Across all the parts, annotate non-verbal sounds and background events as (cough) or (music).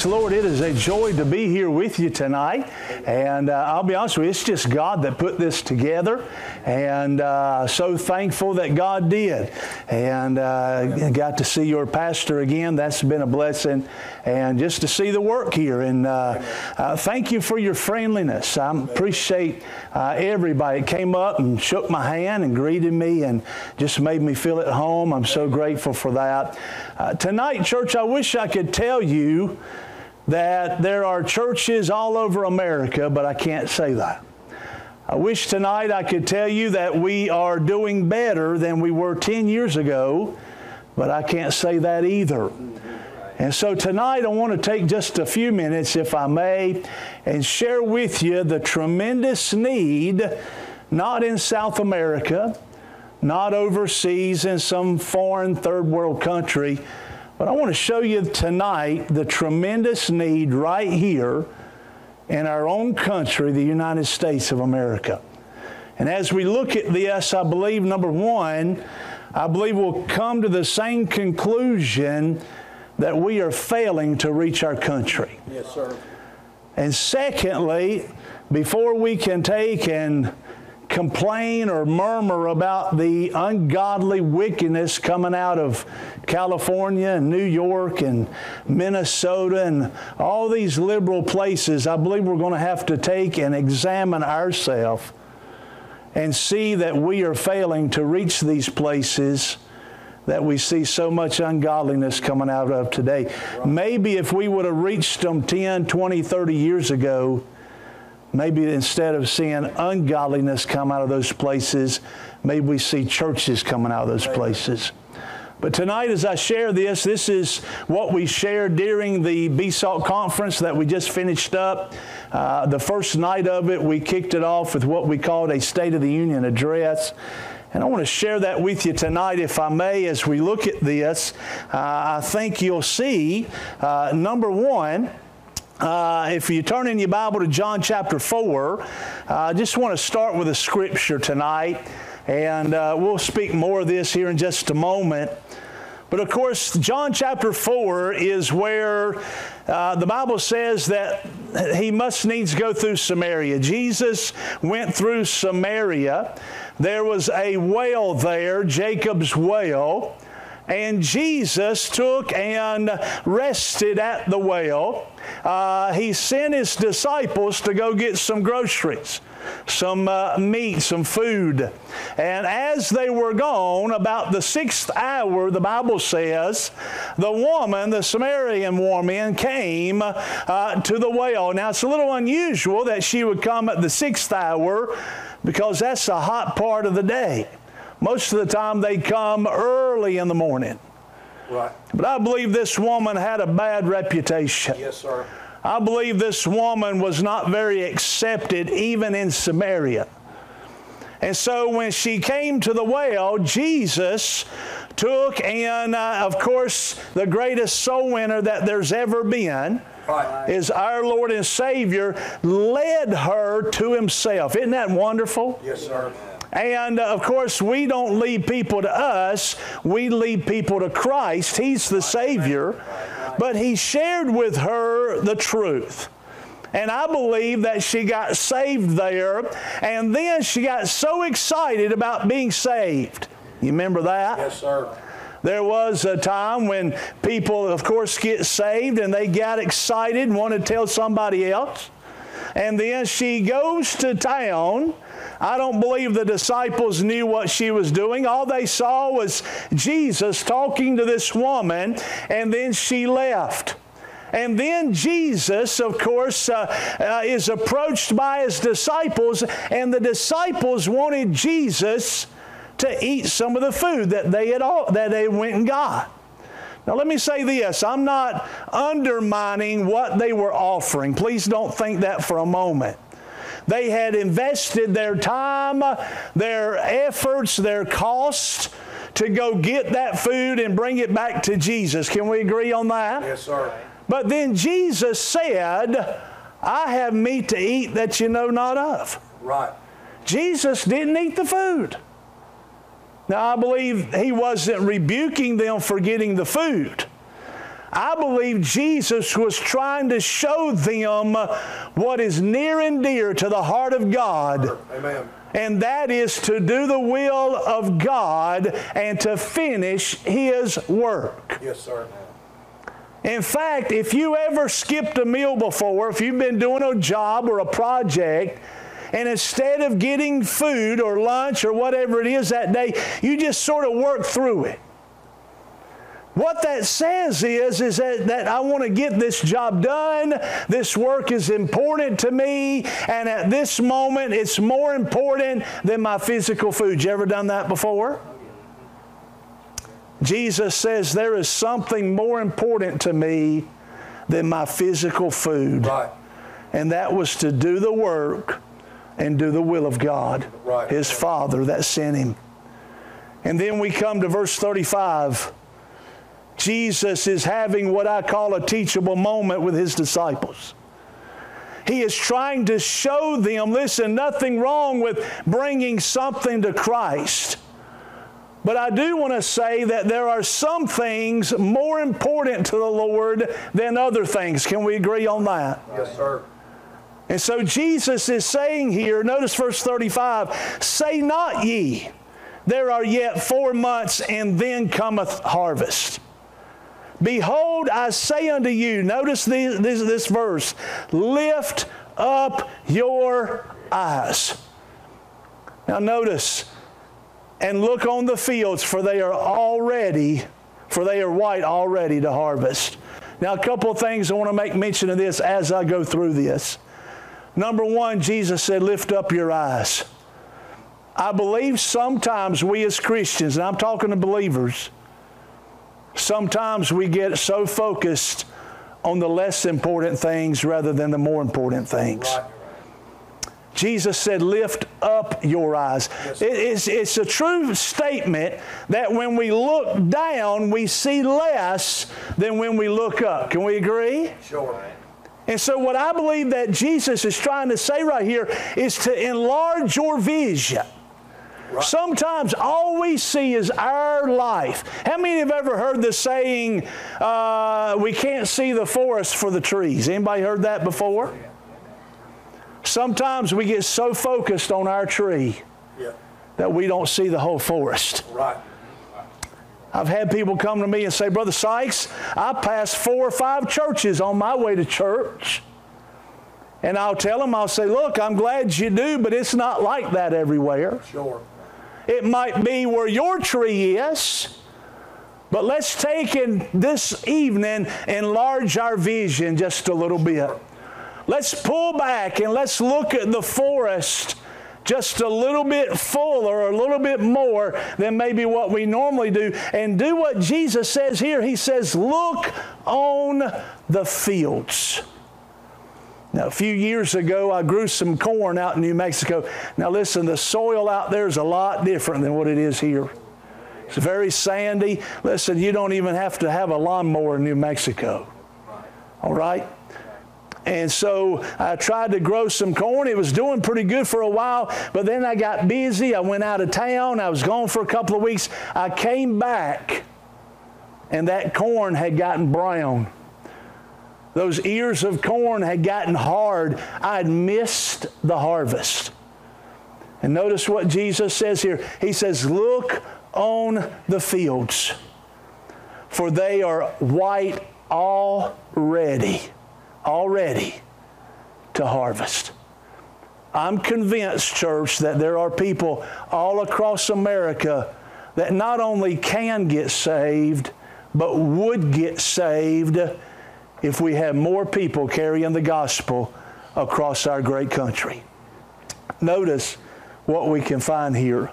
Praise the Lord. It is a joy to be here with you tonight. And uh, I'll be honest with you, it's just God that put this together. And uh, so thankful that God did. And uh, got to see your pastor again. That's been a blessing. And just to see the work here. And uh, uh, thank you for your friendliness. I appreciate uh, everybody that came up and shook my hand and greeted me and just made me feel at home. I'm so grateful for that. tonight, church, I wish I could tell you that there are churches all over America, but I can't say that. I wish tonight I could tell you that we are doing better than we were 10 years ago, but I can't say that either. And so tonight I want to take just a few minutes, if I may, and share with you the tremendous need, not in South America, not overseas in some foreign third world country, but I want to show you tonight the tremendous need right here in our own country, the United States of America. And as we look at this, I believe, number one, I believe we'll come to the same conclusion that we are failing to reach our country. Yes, sir. And secondly, before we can take and complain or murmur about the ungodly wickedness coming out of California and New York and Minnesota and all these liberal places, I believe we're going to have to take and examine ourselves and see that we are failing to reach these places that we see so much ungodliness coming out of today. Maybe if we would have reached them 10, 20, 30 years ago, maybe instead of seeing ungodliness come out of those places, maybe we see churches coming out of those places. But tonight, as I share this, this is what we shared during the BSALT conference that we just finished up. Uh, the first night of it, we kicked it off with what we called a State of the Union address. And I want to share that with you tonight, if I may, as we look at this. Uh, I think you'll see, uh, number one, uh, if you turn in your Bible to John chapter 4, uh, I just want to start with a scripture tonight, and uh, we'll speak more of this here in just a moment. But of course, John chapter 4 is where uh, the Bible says that he must needs go through Samaria. Jesus went through Samaria. There was a well there, Jacob's well. And Jesus took and rested at the well. Uh, he sent his disciples to go get some groceries some uh, meat, some food. And as they were gone, about the sixth hour, the Bible says, the woman, the Samaritan woman, came uh, to the well. Now, it's a little unusual that she would come at the sixth hour because that's a hot part of the day. Most of the time they come early in the morning. Right. But I believe this woman had a bad reputation. Yes, sir. I believe this woman was not very accepted even in Samaria. And so when she came to the well, Jesus took, and uh, of course, the greatest soul winner that there's ever been Right. is our Lord and Savior, led her to Himself. Isn't that wonderful? Yes, sir. And uh, of course, we don't lead people to us, we lead people to Christ. He's the Savior. But He shared with her the truth. And I believe that she got saved there, and then she got so excited about being saved. You remember that? Yes, sir. There was a time when people, of course, get saved and they got excited and want to tell somebody else. And then she goes to town. I don't believe the disciples knew what she was doing. All they saw was Jesus talking to this woman, and then she left. And then Jesus, of course, uh, uh, is approached by his disciples, and the disciples wanted Jesus to eat some of the food that they had all, that they went and got. Now, let me say this I'm not undermining what they were offering. Please don't think that for a moment. They had invested their time, their efforts, their cost to go get that food and bring it back to Jesus. Can we agree on that? Yes, sir. But then Jesus said, I have meat to eat that you know not of. Right. Jesus didn't eat the food. Now, I believe he wasn't rebuking them for getting the food. I believe Jesus was trying to show them what is near and dear to the heart of God. Amen. And that is to do the will of God and to finish His work. Yes, sir. In fact, if you ever skipped a meal before, if you've been doing a job or a project, and instead of getting food or lunch or whatever it is that day, you just sort of work through it. What that says is, is that, that I want to get this job done. This work is important to me. And at this moment, it's more important than my physical food. You ever done that before? Jesus says, There is something more important to me than my physical food. Right. And that was to do the work and do the will of God, Right. His Father that sent Him. And then we come to verse 35. Jesus is having what I call a teachable moment with his disciples. He is trying to show them listen, nothing wrong with bringing something to Christ. But I do want to say that there are some things more important to the Lord than other things. Can we agree on that? Yes, sir. And so Jesus is saying here, notice verse 35 Say not ye, there are yet four months, and then cometh harvest. Behold, I say unto you, notice this, this, this verse, lift up your eyes. Now, notice, and look on the fields, for they are already, for they are white already to harvest. Now, a couple of things I want to make mention of this as I go through this. Number one, Jesus said, Lift up your eyes. I believe sometimes we as Christians, and I'm talking to believers, sometimes we get so focused on the less important things rather than the more important things. Right. Jesus said, Lift up your eyes. Yes. It- it's, it's a true statement that when we look down, we see less than when we look up. Can we agree? Sure. And so, what I believe that Jesus is trying to say right here is to enlarge your vision. Right. Sometimes all we see is our life. How many have ever heard the saying, uh, we can't see the forest for the trees? Anybody heard that before? Sometimes we get so focused on our tree Yeah. that we don't see the whole forest. Right. I've had people come to me and say, Brother Sykes, I passed four or five churches on my way to church. And I'll tell them, I'll say, Look, I'm glad you do, but it's not like that everywhere. Sure. It might be where your tree is. But let's take in this evening enlarge our vision just a little bit. Let's pull back and let's look at the forest just a little bit fuller, a little bit more than maybe what we normally do, and do what Jesus says here. He says, Look on the fields. Now, a few years ago, I grew some corn out in New Mexico. Now, listen, the soil out there is a lot different than what it is here. It's very sandy. Listen, you don't even have to have a lawnmower in New Mexico. All right? And so I tried to grow some corn. It was doing pretty good for a while, but then I got busy. I went out of town. I was gone for a couple of weeks. I came back, and that corn had gotten brown. Those ears of corn had gotten hard. I had missed the harvest. And notice what Jesus says here. He says, Look on the fields, for they are white already, already to harvest. I'm convinced, church, that there are people all across America that not only can get saved, but would get saved if we had more people carrying the gospel across our great country. Notice what we can find here.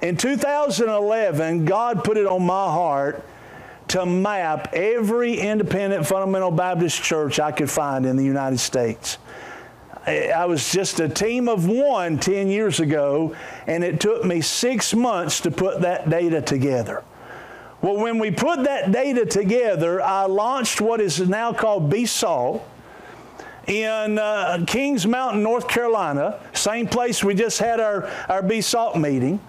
In 2011, God put it on my heart to map every independent fundamental Baptist church I could find in the United States. I was just a team of one 10 years ago, and it took me six months to put that data together. Well, when we put that data together, I launched what is now called BSALT in uh, Kings Mountain, North Carolina, same place we just had our, our BSALT meeting.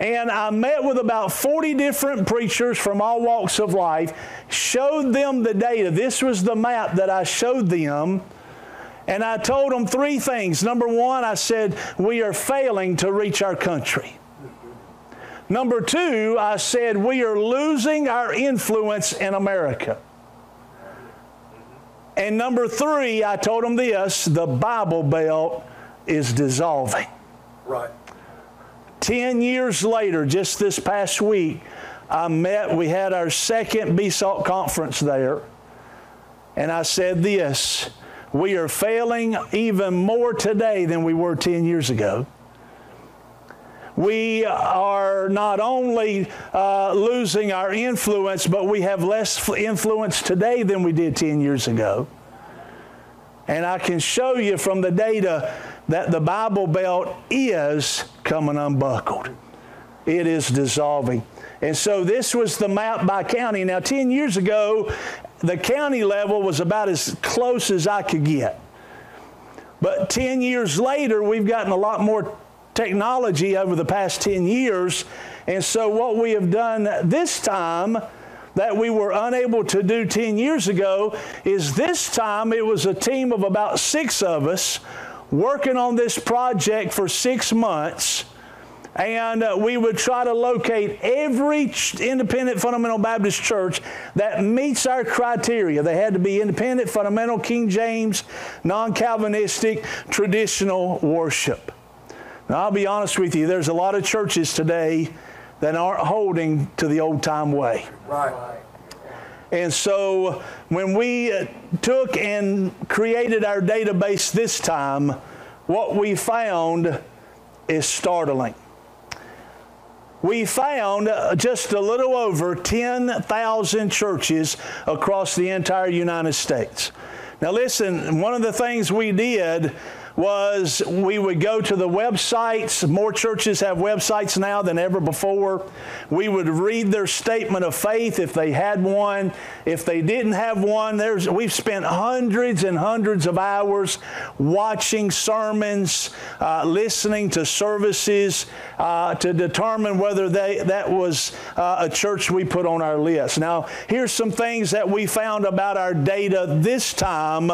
And I met with about 40 different preachers from all walks of life, showed them the data. This was the map that I showed them. And I told them three things. Number one, I said, we are failing to reach our country. Number two, I said, we are losing our influence in America. And number three, I told them this the Bible Belt is dissolving. Right. Ten years later, just this past week, I met, we had our second BSALT conference there, and I said this we are failing even more today than we were 10 years ago. We are not only uh, losing our influence, but we have less influence today than we did 10 years ago. And I can show you from the data that the Bible Belt is coming unbuckled. It is dissolving. And so this was the map by county. Now, 10 years ago, the county level was about as close as I could get. But 10 years later, we've gotten a lot more technology over the past 10 years. And so, what we have done this time that we were unable to do 10 years ago is this time it was a team of about six of us working on this project for six months and uh, we would try to locate every ch- independent fundamental Baptist church that meets our criteria. They had to be independent, fundamental, King James, non Calvinistic, traditional worship. Now, I'll be honest with you, there's a lot of churches today that aren't holding to the old time way. Right. And so when we uh, took and created our database this time, what we found is startling we found uh, just a little over 10,000 churches across the entire United States. Now, listen, one of the things we did was we would go to the websites. More churches have websites now than ever before. We would read their statement of faith if they had one. If they didn't have one, there's, we've spent hundreds and hundreds of hours watching sermons, uh, listening to services uh, to determine whether they, that was uh, a church we put on our list. Now, here's some things that we found about our data this time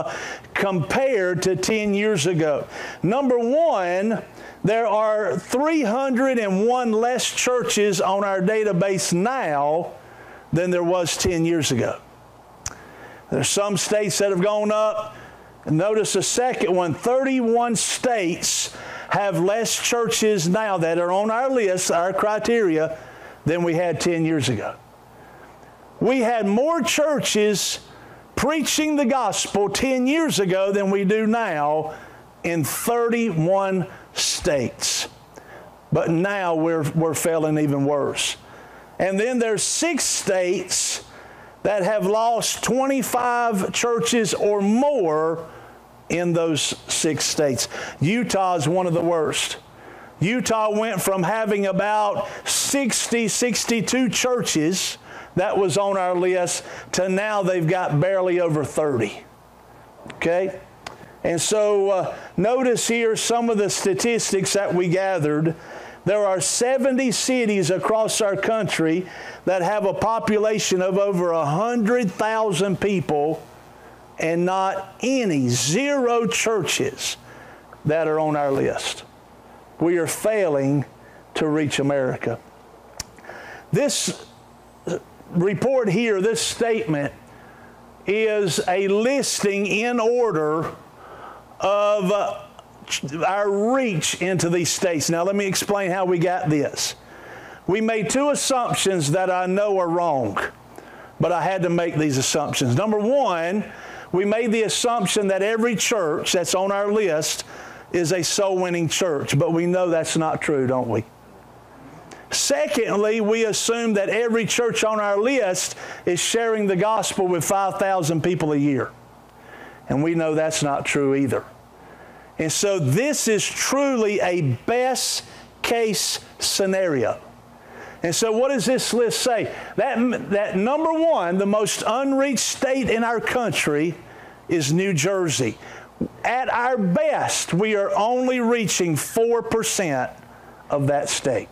compared to 10 years ago. Number one, there are 301 less churches on our database now than there was 10 years ago. There's some states that have gone up. Notice the second one 31 states have less churches now that are on our list, our criteria, than we had 10 years ago. We had more churches preaching the gospel 10 years ago than we do now in 31 states. But now we're, we're failing even worse. And then there's six states that have lost 25 churches or more in those six states. Utah is one of the worst. Utah went from having about 60, 62 churches that was on our list to now they've got barely over 30. Okay? And so uh, notice here some of the statistics that we gathered. There are 70 cities across our country that have a population of over 100,000 people and not any, zero churches that are on our list. We are failing to reach America. This report here, this statement, is a listing in order of uh, our reach into these states. Now, let me explain how we got this. We made two assumptions that I know are wrong, but I had to make these assumptions. Number one, we made the assumption that every church that's on our list is a soul winning church, but we know that's not true, don't we? Secondly, we assume that every church on our list is sharing the gospel with 5,000 people a year. And we know that's not true either. And so this is truly a best case scenario. And so, what does this list say? That, that number one, the most unreached state in our country, is New Jersey. At our best, we are only reaching 4% of that state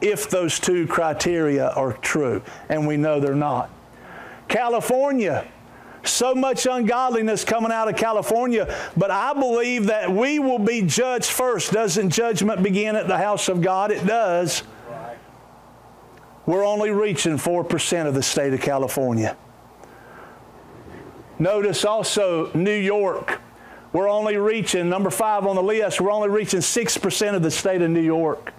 if those two criteria are true, and we know they're not. California, so much ungodliness coming out of California, but I believe that we will be judged first. Doesn't judgment begin at the house of God? It does. We're only reaching 4% of the state of California. Notice also New York. We're only reaching, number five on the list, we're only reaching 6% of the state of New York.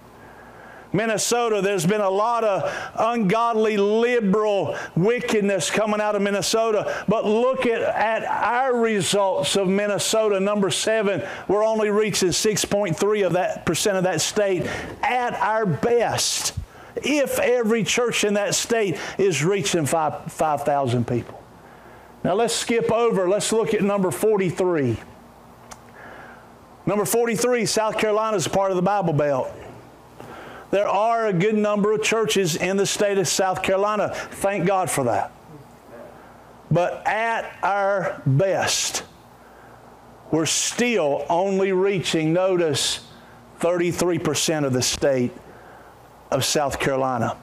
Minnesota, there's been a lot of ungodly, liberal wickedness coming out of Minnesota. But look at, at our results of Minnesota, number seven. We're only reaching 6.3 of that percent of that state at our best. If every church in that state is reaching 5,000 5, people. Now let's skip over. Let's look at number 43. Number 43, South Carolina is part of the Bible Belt. There are a good number of churches in the state of South Carolina. Thank God for that. But at our best, we're still only reaching, notice, 33% of the state of South Carolina.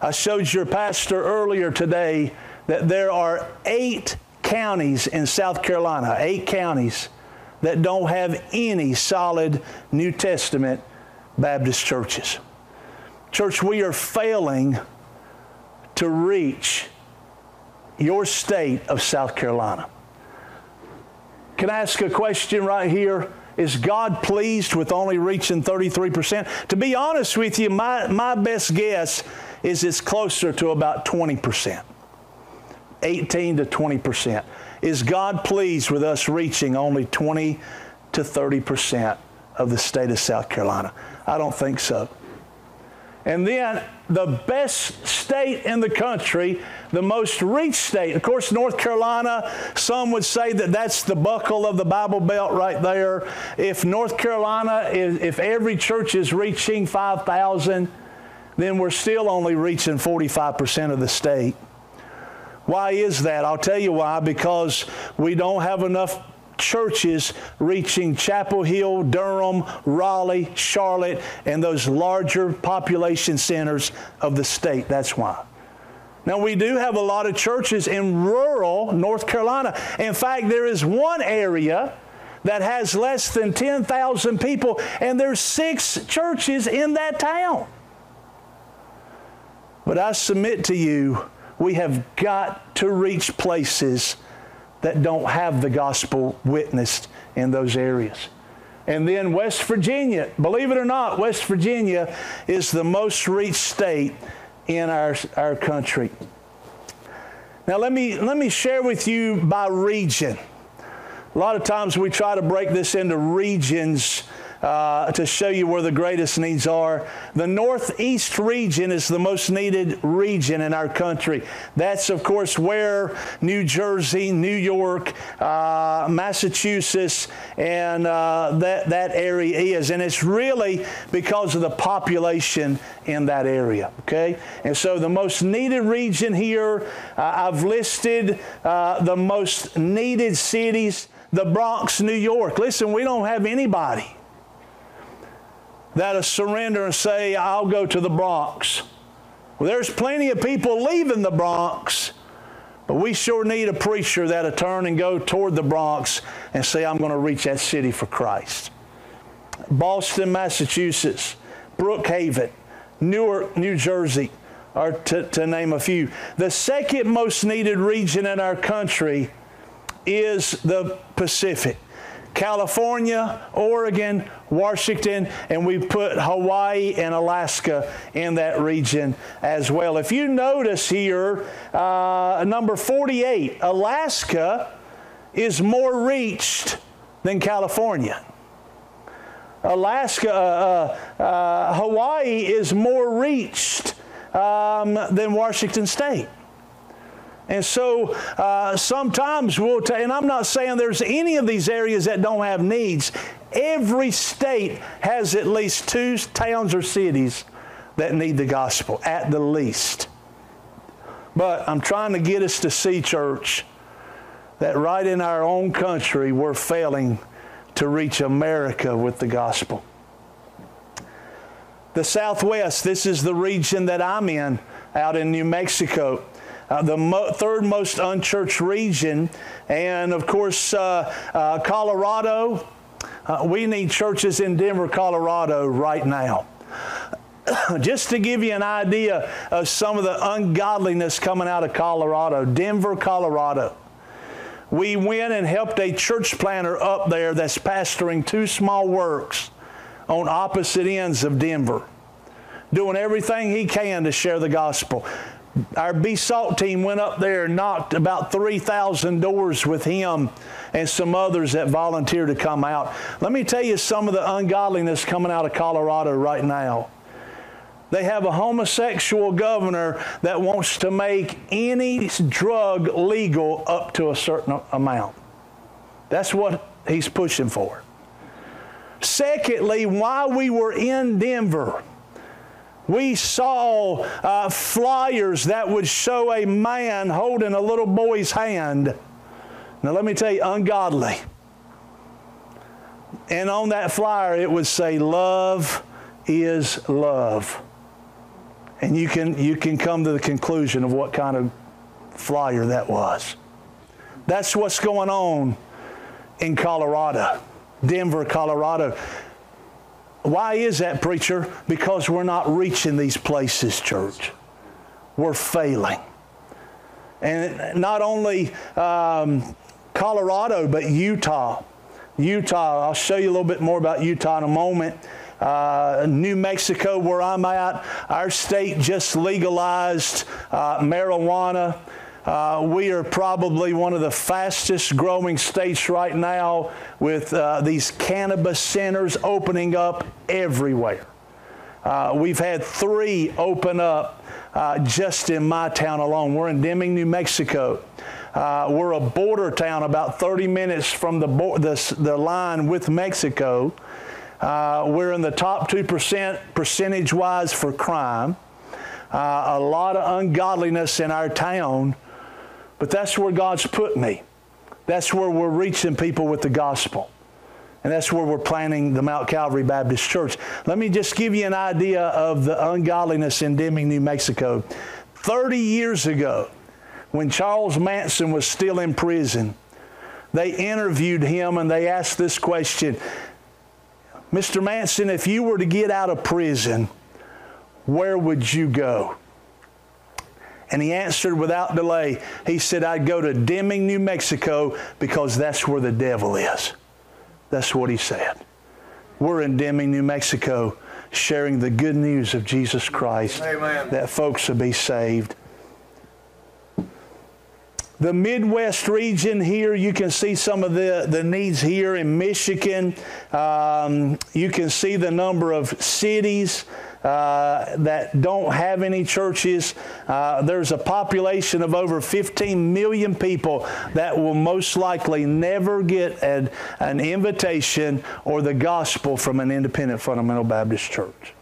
I showed your pastor earlier today that there are eight counties in South Carolina, eight counties that don't have any solid New Testament Baptist churches. Church, we are failing to reach your state of South Carolina. Can I ask a question right here? Is God pleased with only reaching 33%? To be honest with you, my, my best guess is it's closer to about 20%, 18 to 20%. Is God pleased with us reaching only 20 to 30% of the state of South Carolina? I don't think so. And then the best state in the country, the most reached state. Of course, North Carolina, some would say that that's the buckle of the Bible Belt right there. If North Carolina, is, if every church is reaching 5,000, then we're still only reaching 45% of the state. Why is that? I'll tell you why. Because we don't have enough churches reaching Chapel Hill, Durham, Raleigh, Charlotte, and those larger population centers of the state. That's why. Now, we do have a lot of churches in rural North Carolina. In fact, there is one area that has less than 10,000 people, and there's six churches in that town. But I submit to you, we have got to reach places that don't have the gospel witnessed in those areas. And then West Virginia, believe it or not, West Virginia is the most reached state in our, our country. Now, let me, let me share with you by region. A lot of times we try to break this into regions uh, to show you where the greatest needs are. The Northeast region is the most needed region in our country. That's, of course, where New Jersey, New York, uh, Massachusetts, and uh, that, that area is. And it's really because of the population in that area, okay? And so the most needed region here, uh, I've listed uh, the most needed cities the Bronx, New York. Listen, we don't have anybody that'll surrender and say, I'll go to the Bronx. Well, there's plenty of people leaving the Bronx, but we sure need a preacher that'll turn and go toward the Bronx and say, I'm going to reach that city for Christ. Boston, Massachusetts, Brookhaven, Newark, New Jersey, are to, to name a few. The second most needed region in our country is the Pacific. California, Oregon, Washington, and we put Hawaii and Alaska in that region as well. If you notice here, uh, number 48, Alaska is more reached than California. Alaska, uh, uh, uh Hawaii is more reached um, than Washington State. And so uh, sometimes we'll, ta- and I'm not saying there's any of these areas that don't have needs. Every state has at least two towns or cities that need the gospel, at the least. But I'm trying to get us to see, church, that right in our own country, we're failing to reach America with the gospel. The Southwest, this is the region that I'm in, out in New Mexico uh, the mo- third most unchurched region. And of course, uh, uh Colorado, uh, we need churches in Denver, Colorado right now. (coughs) Just to give you an idea of some of the ungodliness coming out of Colorado, Denver, Colorado. We went and helped a church planter up there that's pastoring two small works on opposite ends of Denver, doing everything he can to share the gospel. Our B Salt team went up there and knocked about 3,000 doors with him and some others that volunteered to come out. Let me tell you some of the ungodliness coming out of Colorado right now. They have a homosexual governor that wants to make any drug legal up to a certain amount. That's what he's pushing for. Secondly, while we were in Denver, we saw uh, flyers that would show a man holding a little boy's hand. Now, let me tell you, ungodly. And on that flyer, it would say, Love is love. And you can, you can come to the conclusion of what kind of flyer that was. That's what's going on in Colorado, Denver, Colorado. Why is that, preacher? Because we're not reaching these places, church. We're failing. And not only um, Colorado, but Utah. Utah, I'll show you a little bit more about Utah in a moment. Uh, New Mexico, where I'm at, our state just legalized uh, marijuana. Uh, we are probably one of the fastest growing states right now with uh, these cannabis centers opening up everywhere. Uh, we've had three open up uh, just in my town alone. We're in Deming, New Mexico. Uh, we're a border town about 30 minutes from the, bo- the, the line with Mexico. Uh, we're in the top 2% percentage wise for crime. a lot of ungodliness in our town. But that's where God's put me. That's where we're reaching people with the gospel. And that's where we're planning the Mount Calvary Baptist Church. Let me just give you an idea of the ungodliness in Deming, New Mexico. 30 years ago, when Charles Manson was still in prison, they interviewed him and they asked this question Mr. Manson, if you were to get out of prison, where would you go? And he answered without delay. He said, I'd go to Deming, New Mexico, because that's where the devil is. That's what he said. We're in Deming, New Mexico, sharing the good news of Jesus Christ Amen. that folks will be saved. The Midwest region here, you can see some of the, the needs here in Michigan. Um, you can see the number of cities uh, that don't have any churches. Uh, there's a population of over 15 million people that will most likely never get an, an invitation or the gospel from an independent fundamental Baptist church.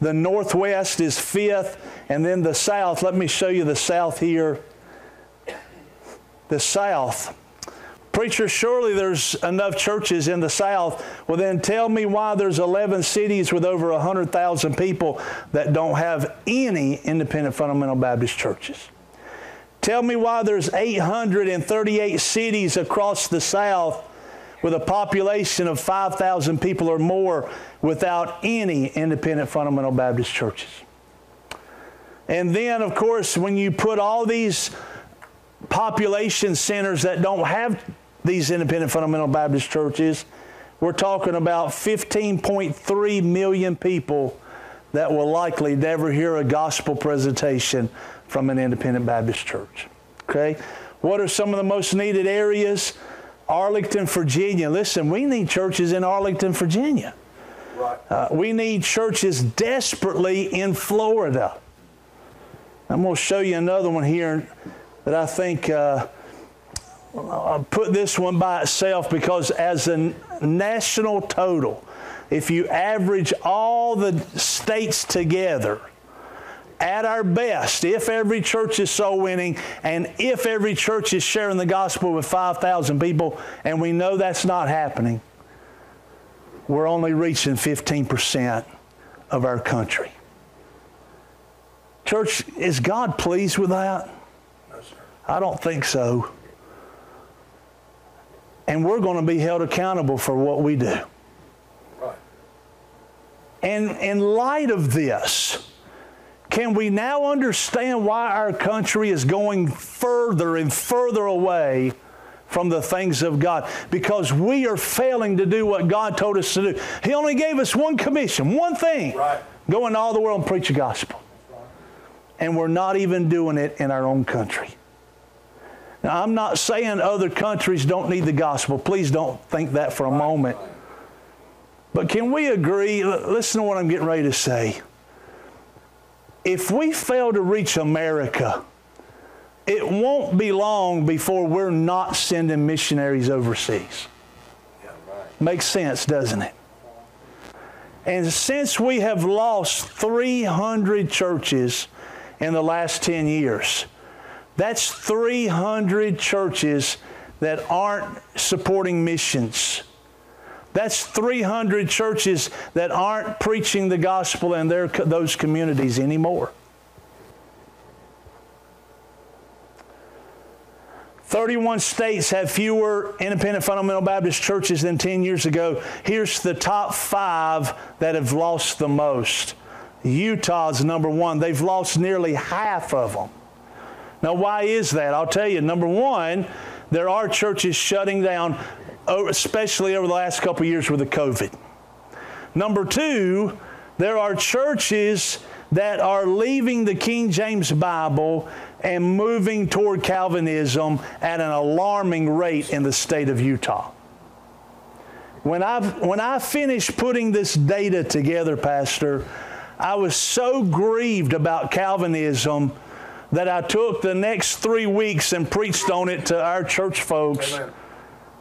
The Northwest is fifth, and then the South. Let me show you the South here. The South Preacher, surely there's enough churches in the South. Well, then tell me why there's 11 cities with over 100,000 people that don't have any independent fundamental Baptist churches. Tell me why there's 838 cities across the South with a population of 5,000 people or more without any independent fundamental Baptist churches. And then, of course, when you put all these population centers that don't have these independent fundamental Baptist churches, we're talking about 15.3 million people that will likely never hear a gospel presentation from an independent Baptist church. Okay? What are some of the most needed areas? Arlington, Virginia. Listen, we need churches in Arlington, Virginia. Right. Uh, we need churches desperately in Florida. I'm going to show you another one here that I think uh, I'll put this one by itself because as a national total, if you average all the states together, at our best, if every church is soul winning and if every church is sharing the gospel with 5,000 people, and we know that's not happening, we're only reaching 15% of our country. Church, is God pleased with that? No, sir. I don't think so. And we're going to be held accountable for what we do. Right. And in light of this, can we now understand why our country is going further and further away from the things of God? Because we are failing to do what God told us to do. He only gave us one commission, one thing Right. go into all the world and preach the gospel. And we're not even doing it in our own country. Now, I'm not saying other countries don't need the gospel. Please don't think that for a moment. But can we agree? Listen to what I'm getting ready to say. If we fail to reach America, it won't be long before we're not sending missionaries overseas. Makes sense, doesn't it? And since we have lost 300 churches in the last 10 years, that's 300 churches that aren't supporting missions. That's 300 churches that aren't preaching the gospel in their, those communities anymore. 31 states have fewer independent fundamental Baptist churches than 10 years ago. Here's the top five that have lost the most. Utah's number one. They've lost nearly half of them. Now, why is that? I'll tell you. Number one, there are churches shutting down, especially over the last couple years with the COVID. Number two, there are churches that are leaving the King James Bible and moving toward Calvinism at an alarming rate in the state of Utah. When I, when I finished putting this data together, Pastor, I was so grieved about Calvinism that I took the next three weeks and preached on it to our church folks Amen.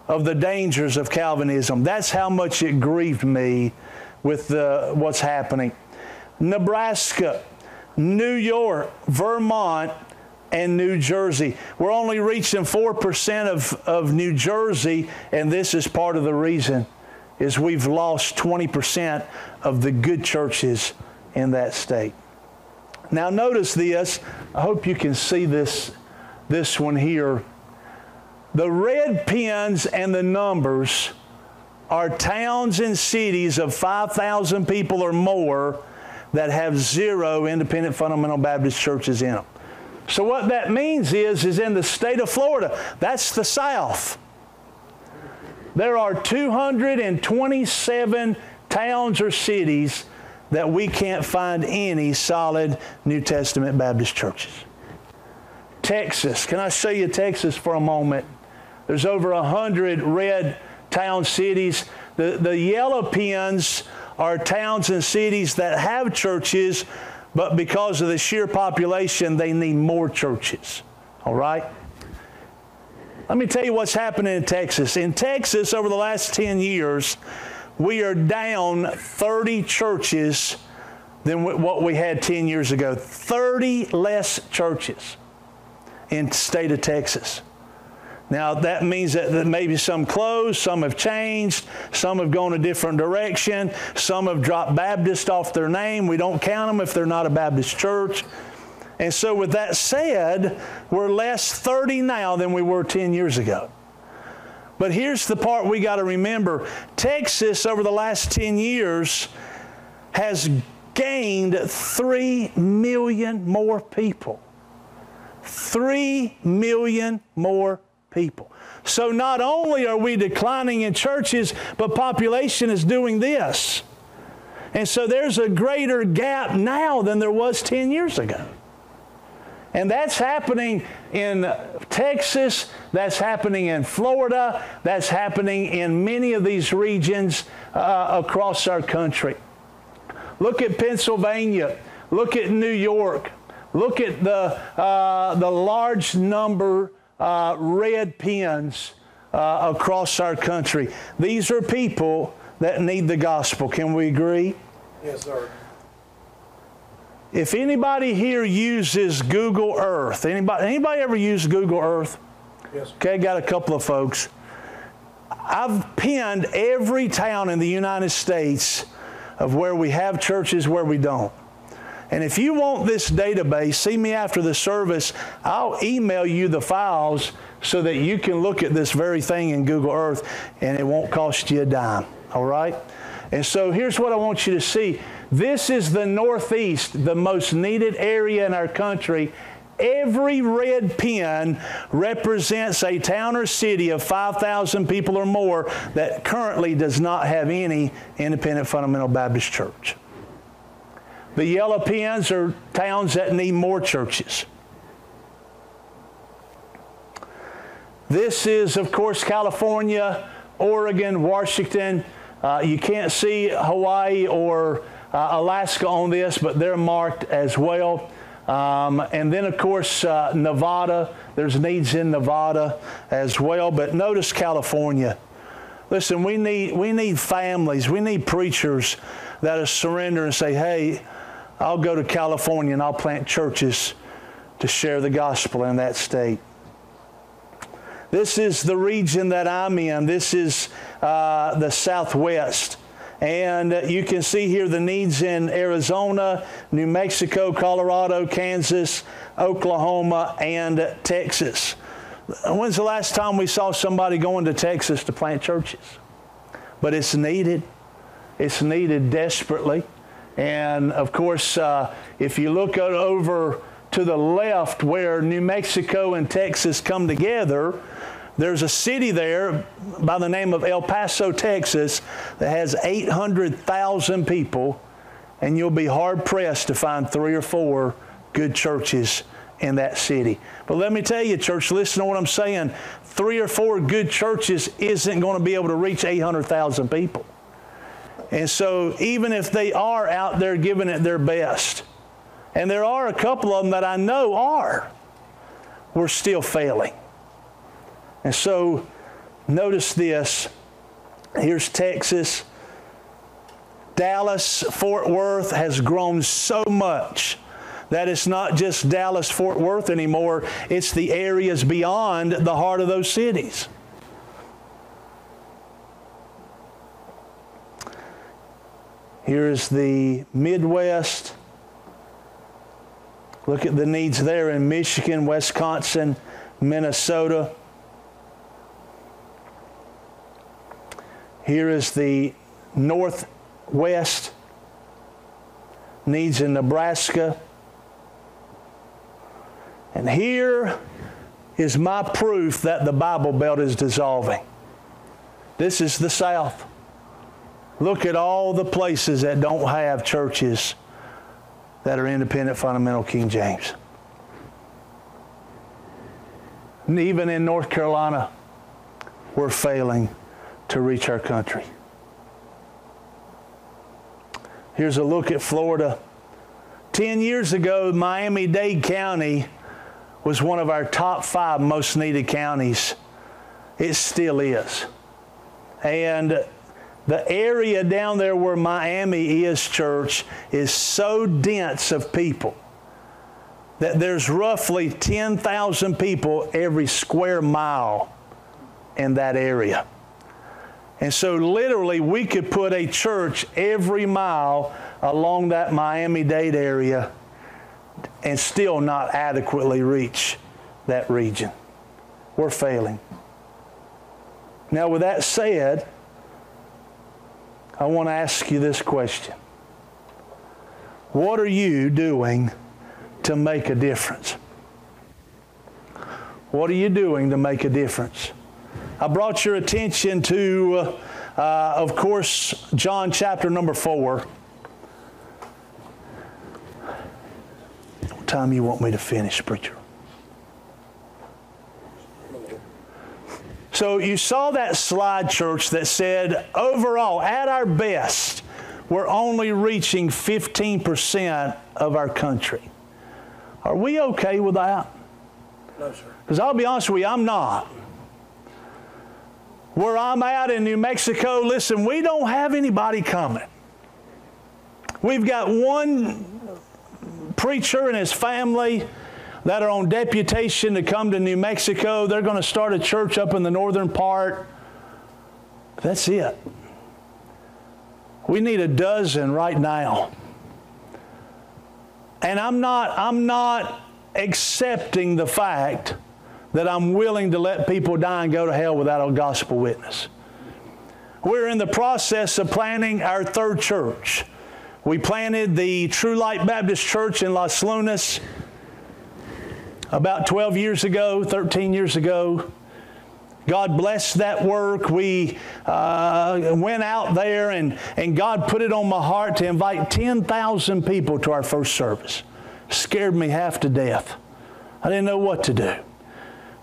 of the dangers of Calvinism. That's how much it grieved me with the, what's happening. Nebraska, New York, Vermont, and New Jersey. We're only reaching 4% of, of New Jersey, and this is part of the reason is we've lost 20% of the good churches in that state. Now notice this. I hope you can see this, this one here. The red pins and the numbers are towns and cities of 5,000 people or more that have zero independent fundamental Baptist churches in them. So what that means is, is in the state of Florida, that's the South. There are 227 towns or cities that we can't find any solid New Testament Baptist churches. Texas, can I show you Texas for a moment? There's over a hundred red town cities. The, the yellow pins are towns and cities that have churches, but because of the sheer population, they need more churches. All right? Let me tell you what's happening in Texas. In Texas, over the last 10 years, we are down 30 churches than what we had 10 years ago. 30 less churches in the state of Texas. Now, that means that, that maybe some closed, some have changed, some have gone a different direction, some have dropped Baptist off their name. We don't count them if they're not a Baptist church. And so, with that said, we're less 30 now than we were 10 years ago. But here's the part we got to remember Texas, over the last 10 years, has gained 3 million more people. 3 million more people. So not only are we declining in churches, but population is doing this. And so there's a greater gap now than there was 10 years ago. And that's happening in Texas, that's happening in Florida, that's happening in many of these regions uh, across our country. Look at Pennsylvania, look at New York, Look at the, uh, the large number uh, red pens uh, across our country. These are people that need the gospel. Can we agree? Yes, sir. If anybody here uses Google Earth, anybody, anybody ever use Google Earth? Yes. Okay, got a couple of folks. I've pinned every town in the United States of where we have churches, where we don't. And if you want this database, see me after the service. I'll email you the files so that you can look at this very thing in Google Earth and it won't cost you a dime. All right? And so here's what I want you to see. This is the Northeast, the most needed area in our country. Every red pin represents a town or city of 5,000 people or more that currently does not have any independent fundamental Baptist church. The yellow pins are towns that need more churches. This is, of course, California, Oregon, Washington. Uh, you can't see Hawaii or uh, Alaska on this, but they're marked as well. Um, and then, of course, uh, Nevada. There's needs in Nevada as well. But notice California. Listen, we need, we need families, we need preachers that are surrender and say, hey, I'll go to California and I'll plant churches to share the gospel in that state. This is the region that I'm in. This is uh, the Southwest. And you can see here the needs in Arizona, New Mexico, Colorado, Kansas, Oklahoma, and Texas. When's the last time we saw somebody going to Texas to plant churches? But it's needed. It's needed desperately. And of course, uh, if you look over to the left where New Mexico and Texas come together, there's a city there by the name of El Paso, Texas, that has 800,000 people, and you'll be hard pressed to find three or four good churches in that city. But let me tell you, church, listen to what I'm saying. Three or four good churches isn't going to be able to reach 800,000 people. And so, even if they are out there giving it their best, and there are a couple of them that I know are, we're still failing. And so, notice this. Here's Texas. Dallas, Fort Worth has grown so much that it's not just Dallas, Fort Worth anymore, it's the areas beyond the heart of those cities. Here's the Midwest. Look at the needs there in Michigan, Wisconsin, Minnesota. Here is the Northwest, needs in Nebraska. And here is my proof that the Bible Belt is dissolving. This is the South. Look at all the places that don't have churches that are independent fundamental King James. And even in North Carolina, we're failing to reach our country. Here's a look at Florida. Ten years ago, Miami Dade County was one of our top five most needed counties. It still is. And the area down there where Miami is, church, is so dense of people that there's roughly 10,000 people every square mile in that area. And so, literally, we could put a church every mile along that Miami Dade area and still not adequately reach that region. We're failing. Now, with that said, I want to ask you this question What are you doing to make a difference? What are you doing to make a difference? I brought your attention to, uh, of course, John chapter number four. What time do you want me to finish, preacher? So you saw that slide, church, that said overall, at our best, we're only reaching 15% of our country. Are we okay with that? No, sir. Because I'll be honest with you, I'm not. Where I'm at in New Mexico, listen, we don't have anybody coming. We've got one preacher and his family that are on deputation to come to New Mexico. They're going to start a church up in the northern part. That's it. We need a dozen right now. And I'm not, I'm not accepting the fact that I'm willing to let people die and go to hell without a gospel witness. We're in the process of planning our third church. We planted the True Light Baptist Church in Los Lunas about 12 years ago, 13 years ago. God blessed that work. We uh, went out there, and, and God put it on my heart to invite 10,000 people to our first service. Scared me half to death. I didn't know what to do.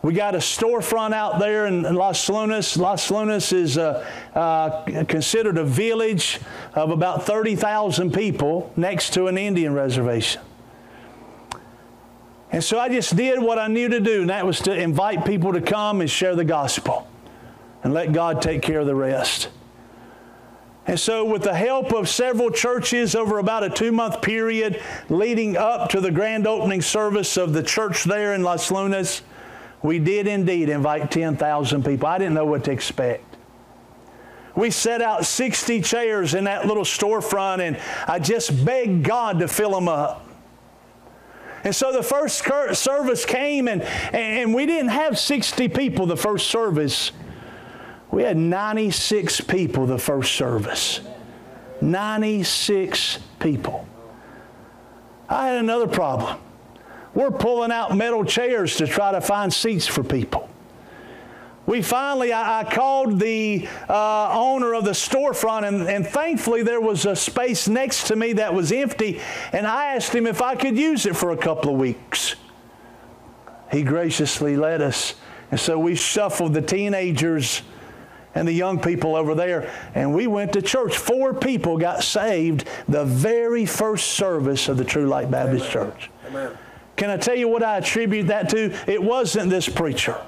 We got a storefront out there in Los Lunas. Los Lunas is uh, uh, considered a village of about 30,000 people next to an Indian reservation. And so I just did what I knew to do, and that was to invite people to come and share the gospel and let God take care of the rest. And so, with the help of several churches over about a two month period leading up to the grand opening service of the church there in Los Lunas, we did indeed invite 10,000 people. I didn't know what to expect. We set out 60 chairs in that little storefront, and I just begged God to fill them up. And so the first service came, and, and we didn't have 60 people the first service. We had 96 people the first service. 96 people. I had another problem. We're pulling out metal chairs to try to find seats for people. We finally, I, I called the uh, owner of the storefront, and, and thankfully there was a space next to me that was empty, and I asked him if I could use it for a couple of weeks. He graciously let us. And so we shuffled the teenagers and the young people over there, and we went to church. Four people got saved the very first service of the True Light Baptist Amen. Church. Amen. Can I tell you what I attribute that to? It wasn't this preacher.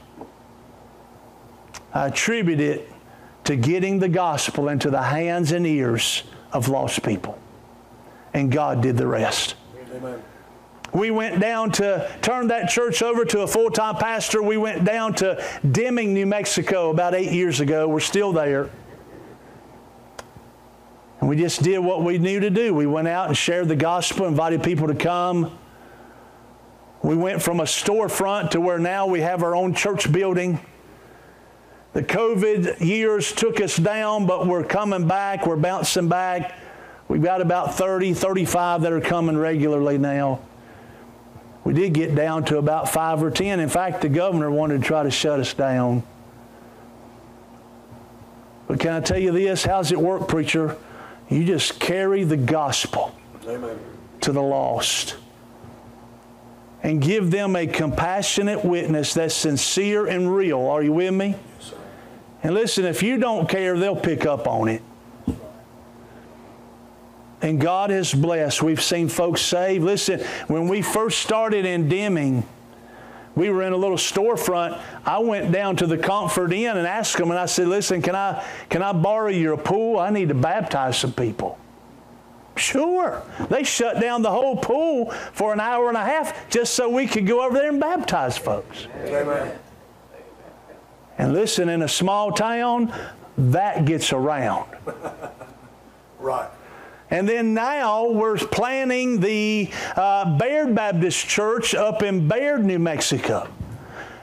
I attribute it to getting the gospel into the hands and ears of lost people. And God did the rest. Amen. We went down to turn that church over to a full time pastor. We went down to Deming, New Mexico about eight years ago. We're still there. And we just did what we knew to do. We went out and shared the gospel, invited people to come. We went from a storefront to where now we have our own church building. The COVID years took us down, but we're coming back. We're bouncing back. We've got about 30, 35 that are coming regularly now. We did get down to about five or 10. In fact, the governor wanted to try to shut us down. But can I tell you this? How's it work, preacher? You just carry the gospel Amen. to the lost and give them a compassionate witness that's sincere and real. Are you with me? And listen, if you don't care, they'll pick up on it. And God has blessed. We've seen folks saved. Listen, when we first started in Deming, we were in a little storefront. I went down to the Comfort Inn and asked them, and I said, "Listen, can I can I borrow your pool? I need to baptize some people." Sure. They shut down the whole pool for an hour and a half just so we could go over there and baptize folks. Amen. And listen, in a small town, that gets around. (laughs) right. And then now we're planning the uh, Bayard Baptist Church up in Bayard, New Mexico.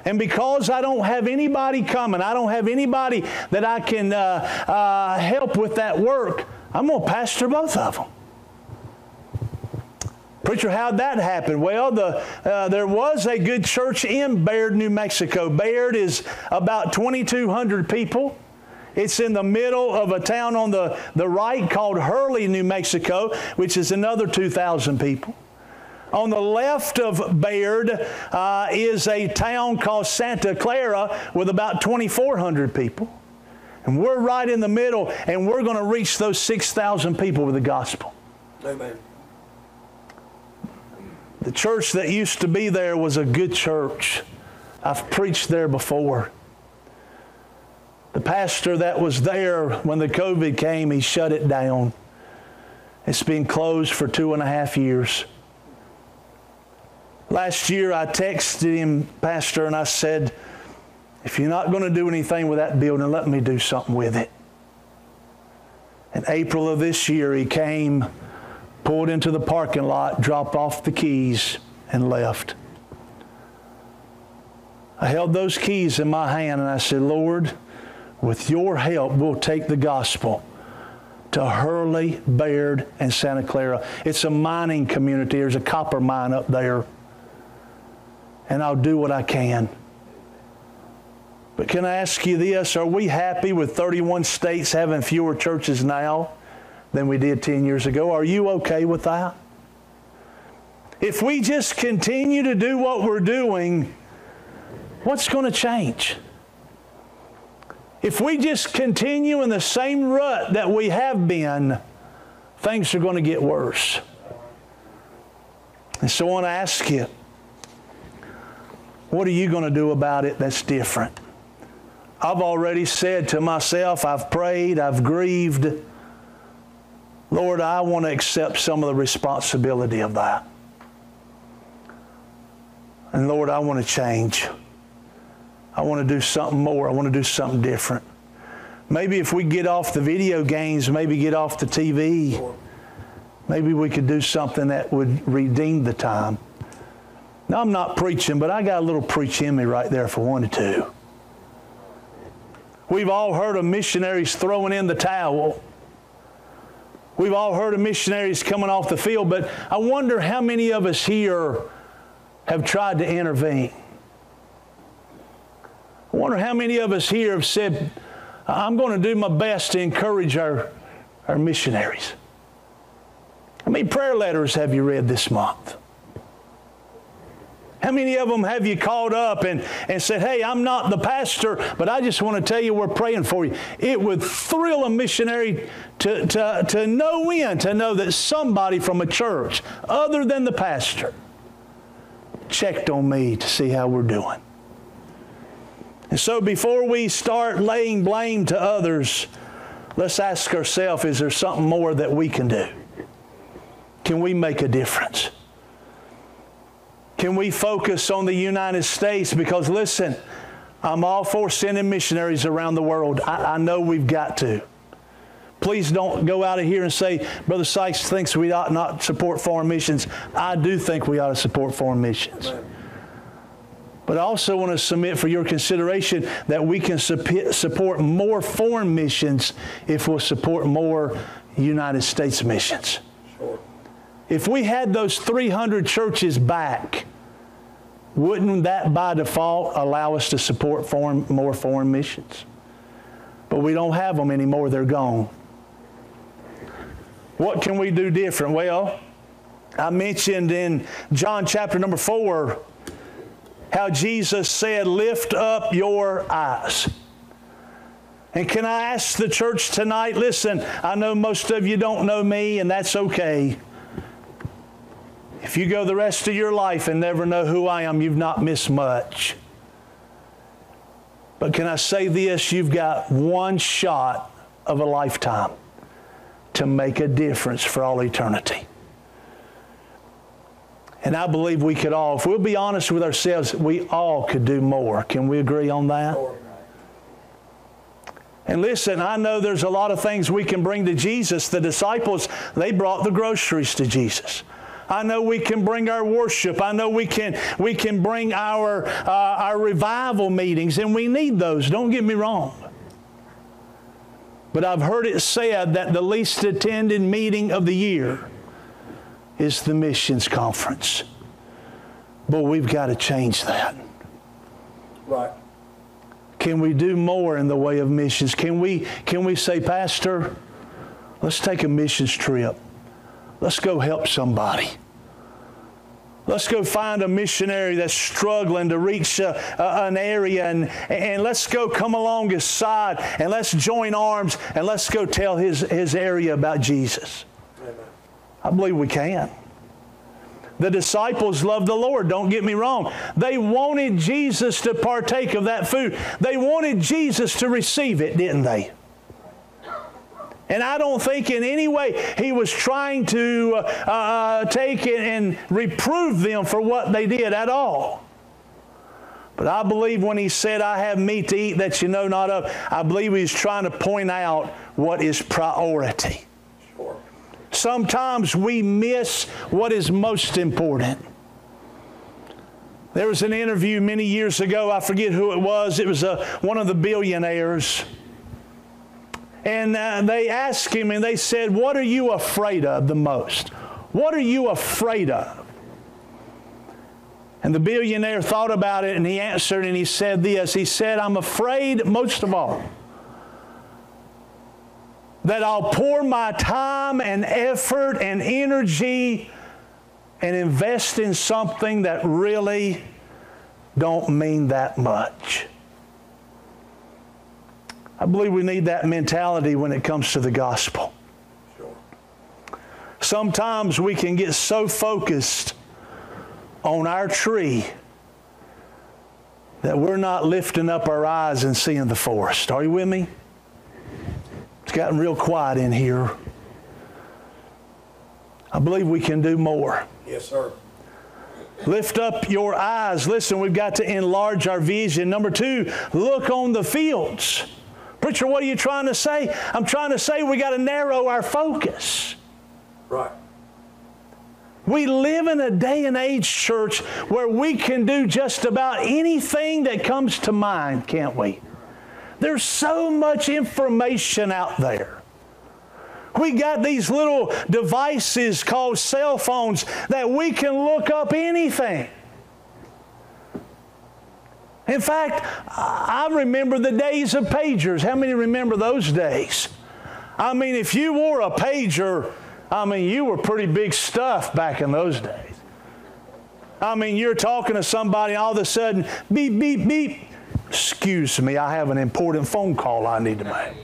And because I don't have anybody coming, I don't have anybody that I can uh, uh, help with that work, I'm going to pastor both of them. Preacher, how'd that happen? Well, the, uh, there was a good church in Bayard, New Mexico. Bayard is about 2,200 people. It's in the middle of a town on the, the right called Hurley, New Mexico, which is another 2,000 people. On the left of Bayard uh, is a town called Santa Clara with about 2,400 people. And we're right in the middle, and we're going to reach those 6,000 people with the gospel. Amen. The church that used to be there was a good church. I've preached there before. The pastor that was there when the COVID came, he shut it down. It's been closed for two and a half years. Last year, I texted him, Pastor, and I said, if you're not going to do anything with that building, let me do something with it. In April of this year, he came, pulled into the parking lot, dropped off the keys, and left. I held those keys in my hand and I said, Lord, with your help, we'll take the gospel to Hurley, Bayard, and Santa Clara. It's a mining community. There's a copper mine up there. And I'll do what I can. But can I ask you this? Are we happy with 31 states having fewer churches now than we did 10 years ago? Are you okay with that? If we just continue to do what we're doing, what's going to change? If we just continue in the same rut that we have been, things are going to get worse. And so I want to ask you, what are you going to do about it that's different? I've already said to myself, I've prayed, I've grieved. Lord, I want to accept some of the responsibility of that. And Lord, I want to change. I want to do something more. I want to do something different. Maybe if we get off the video games, maybe get off the TV, maybe we could do something that would redeem the time. Now, I'm not preaching, but I got a little preach in me right there for one or two. We've all heard of missionaries throwing in the towel. We've all heard of missionaries coming off the field, but I wonder how many of us here have tried to intervene. I wonder how many of us here have said, I'm going to do my best to encourage our, our missionaries. How many prayer letters have you read this month? How many of them have you called up and, and said, Hey, I'm not the pastor, but I just want to tell you we're praying for you? It would thrill a missionary to, to, to no end to know that somebody from a church, other than the pastor, checked on me to see how we're doing. And so before we start laying blame to others, let's ask ourselves is there something more that we can do? Can we make a difference? Can we focus on the United States? Because listen, I'm all for sending missionaries around the world. I, I know we've got to. Please don't go out of here and say, Brother Sykes thinks we ought not support foreign missions. I do think we ought to support foreign missions. But I also want to submit for your consideration that we can support more foreign missions if we'll support more United States missions. If we had those 300 churches back, wouldn't that by default allow us to support foreign, more foreign missions? But we don't have them anymore, they're gone. What can we do different? Well, I mentioned in John chapter number 4 how Jesus said, Lift up your eyes. And can I ask the church tonight? Listen, I know most of you don't know me, and that's okay. If you go the rest of your life and never know who I am, you've not missed much. But can I say this? You've got one shot of a lifetime to make a difference for all eternity. And I believe we could all, if we'll be honest with ourselves, we all could do more. Can we agree on that? And listen, I know there's a lot of things we can bring to Jesus. The disciples, they brought the groceries to Jesus. I know we can bring our worship. I know we can, we can bring our, uh, our revival meetings, and we need those. Don't get me wrong. But I've heard it said that the least attended meeting of the year is the missions conference. But we've got to change that. Right. Can we do more in the way of missions? Can we, can we say, Pastor, let's take a missions trip? Let's go help somebody. Let's go find a missionary that's struggling to reach a, a, an area and, and let's go come along his side and let's join arms and let's go tell his, his area about Jesus. Amen. I believe we can. The disciples loved the Lord, don't get me wrong. They wanted Jesus to partake of that food. They wanted Jesus to receive it, didn't they? And I don't think in any way he was trying to uh, uh, take and reprove them for what they did at all. But I believe when he said, I have meat to eat that you know not of, I believe he's trying to point out what is priority. Sure. Sometimes we miss what is most important. There was an interview many years ago, I forget who it was, it was a, uh, one of the billionaires. And uh, they asked him and they said, What are you afraid of the most? What are you afraid of? And the billionaire thought about it and he answered and he said this He said, I'm afraid most of all that I'll pour my time and effort and energy and invest in something that really don't mean that much. I believe we need that mentality when it comes to the gospel. Sure. Sometimes we can get so focused on our tree that we're not lifting up our eyes and seeing the forest. Are you with me? It's gotten real quiet in here. I believe we can do more. Yes, sir. Lift up your eyes. Listen, we've got to enlarge our vision. Number two, look on the fields. Preacher, what are you trying to say? I'm trying to say we got to narrow our focus. Right. We live in a day and age, church, where we can do just about anything that comes to mind, can't we? There's so much information out there. We got these little devices called cell phones that we can look up anything. In fact, I remember the days of pagers. How many remember those days? I mean, if you wore a pager, I mean, you were pretty big stuff back in those days. I mean, you're talking to somebody, all of a sudden, beep, beep, beep. Excuse me, I have an important phone call I need to make.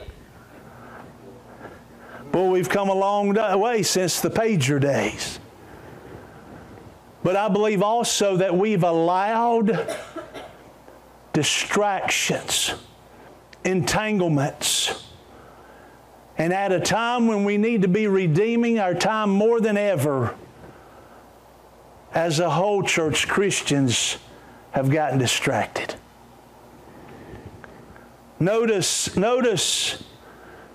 Boy, we've come a long way since the pager days. But I believe also that we've allowed distractions, entanglements, and at a time when we need to be redeeming our time more than ever, as a whole church, Christians have gotten distracted. Notice, notice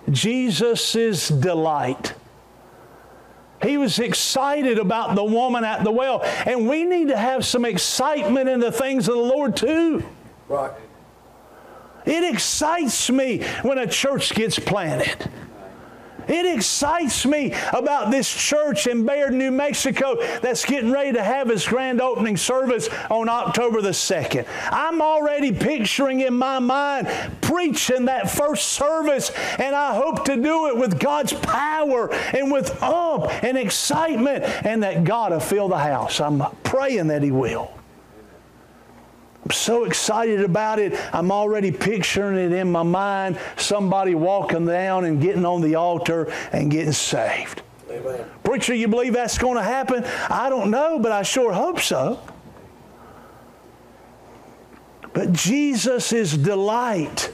Jesus' delight. He was excited about the woman at the well. And we need to have some excitement in the things of the Lord too. Right. It excites me when a church gets planted. It excites me about this church in Bayard, New Mexico that's getting ready to have its grand opening service on October the 2nd. I'm already picturing in my mind preaching that first service, and I hope to do it with God's power and with ump and excitement, and that God will fill the house. I'm praying that He will. I'm so excited about it. I'm already picturing it in my mind somebody walking down and getting on the altar and getting saved. Amen. Preacher, you believe that's going to happen? I don't know, but I sure hope so. But Jesus' delight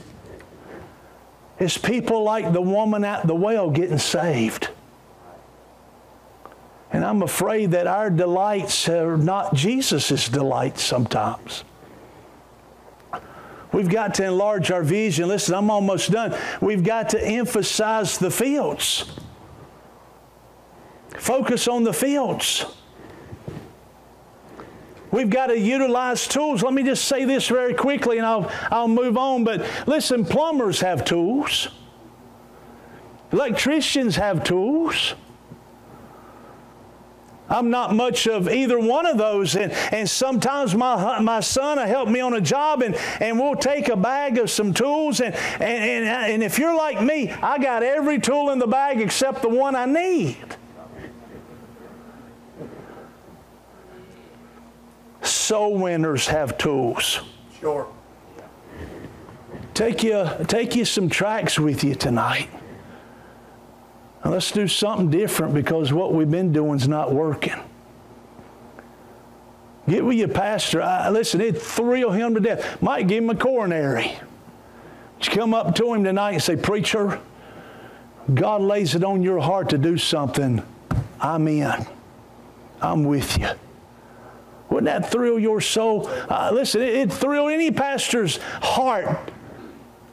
is people like the woman at the well getting saved. And I'm afraid that our delights are not Jesus' delights sometimes. We've got to enlarge our vision. Listen, I'm almost done. We've got to emphasize the fields. Focus on the fields. We've got to utilize tools. Let me just say this very quickly and I'll, I'll move on. But listen, plumbers have tools, electricians have tools. I'm not much of either one of those. And, and sometimes my, my son will help me on a job and, and we'll take a bag of some tools. And, and, and, and if you're like me, I got every tool in the bag except the one I need. Soul winners have tools. Sure. Take you, take you some tracts with you tonight. Let's do something different because what we've been doing is not working. Get with your pastor. I, listen, it thrill him to death. Might give him a coronary. Just come up to him tonight and say, Preacher, God lays it on your heart to do something. I'm in. I'm with you. Wouldn't that thrill your soul? Uh, listen, it, it thrilled any pastor's heart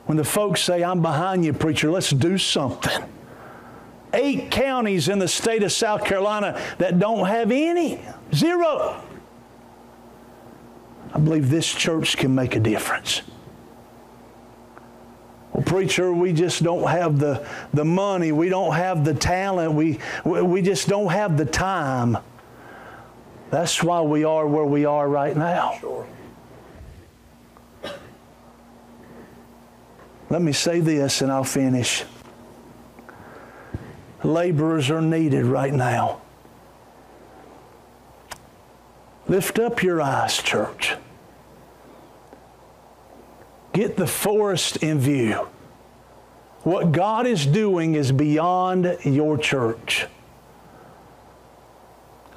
when the folks say, I'm behind you, preacher, let's do something. Eight counties in the state of South Carolina that don't have any. Zero. I believe this church can make a difference. Well, preacher, we just don't have the, the money. We don't have the talent. We, we just don't have the time. That's why we are where we are right now. Sure. Let me say this and I'll finish. Laborers are needed right now. Lift up your eyes, church. Get the forest in view. What God is doing is beyond your church.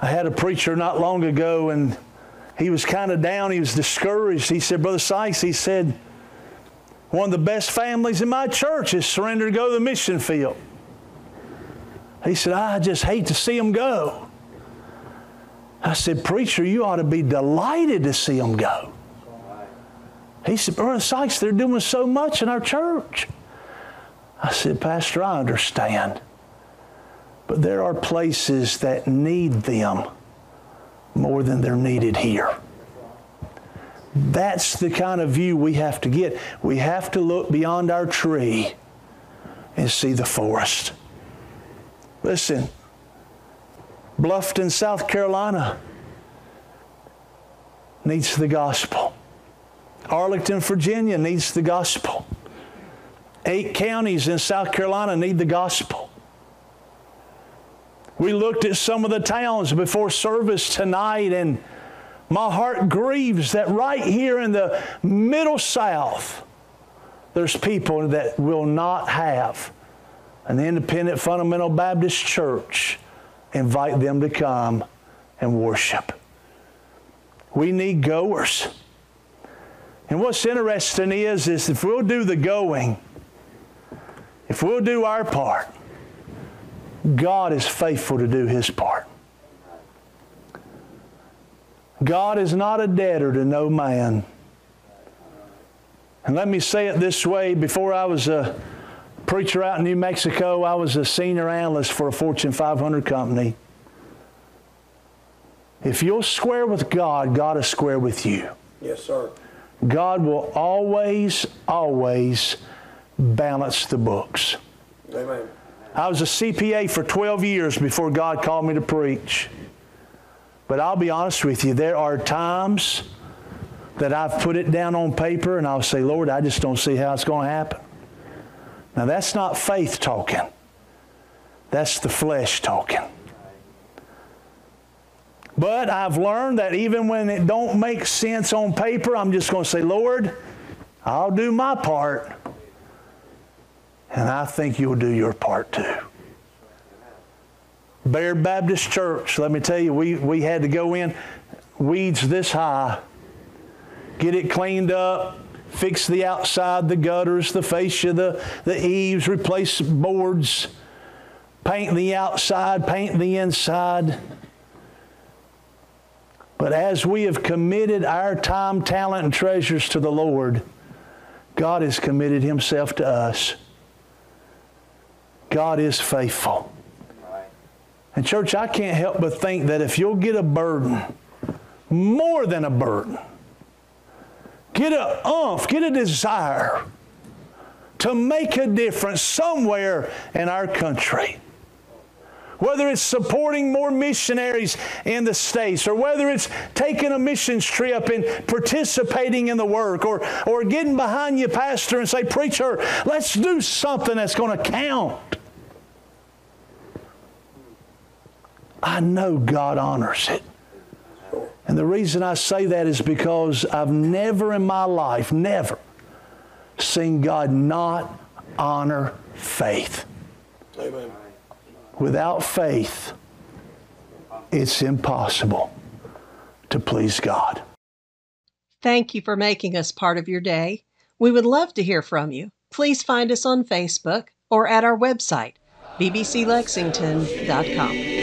I had a preacher not long ago, and he was kind of down. He was discouraged. He said, Brother Sykes, he said, one of the best families in my church is surrendered to go to the mission field. He said, I just hate to see them go. I said, Preacher, you ought to be delighted to see them go. He said, Brother Sykes, they're doing so much in our church. I said, Pastor, I understand. But there are places that need them more than they're needed here. That's the kind of view we have to get. We have to look beyond our tree and see the forest. Listen, Bluffton, South Carolina needs the gospel. Arlington, Virginia needs the gospel. Eight counties in South Carolina need the gospel. We looked at some of the towns before service tonight, and my heart grieves that right here in the middle South, there's people that will not have an independent fundamental Baptist church invite them to come and worship. We need goers. And what's interesting is, is if we'll do the going, if we'll do our part, God is faithful to do his part. God is not a debtor to no man. And let me say it this way before I was a preacher out in New Mexico, I was a senior analyst for a Fortune 500 company. If you'll square with God, God is square with you. Yes, sir. God will always, always balance the books. Amen. I was a CPA for 12 years before God called me to preach. But I'll be honest with you, there are times that I've put it down on paper and I'll say, Lord, I just don't see how it's going to happen. Now, that's not faith talking, that's the flesh talking. But I've learned that even when it don't make sense on paper, I'm just going to say, Lord, I'll do my part. And I think you'll do your part too. Bayard Baptist Church, let me tell you, we, we had to go in weeds this high, get it cleaned up, fix the outside, the gutters, the fascia, the, the eaves, replace boards, paint the outside, paint the inside. But as we have committed our time, talent, and treasures to the Lord, God has committed Himself to us. God is faithful. And, church, I can't help but think that if you'll get a burden, more than a burden, get a umph, get a desire to make a difference somewhere in our country. Whether it's supporting more missionaries in the States, or whether it's taking a missions trip and participating in the work, or, or getting behind your pastor and say, Preacher, let's do something that's going to count. I know God honors it. And the reason I say that is because I've never in my life, never, seen God not honor faith. Amen. Without faith, it's impossible to please God. Thank you for making us part of your day. We would love to hear from you. Please find us on Facebook or at our website, bbclexington.com.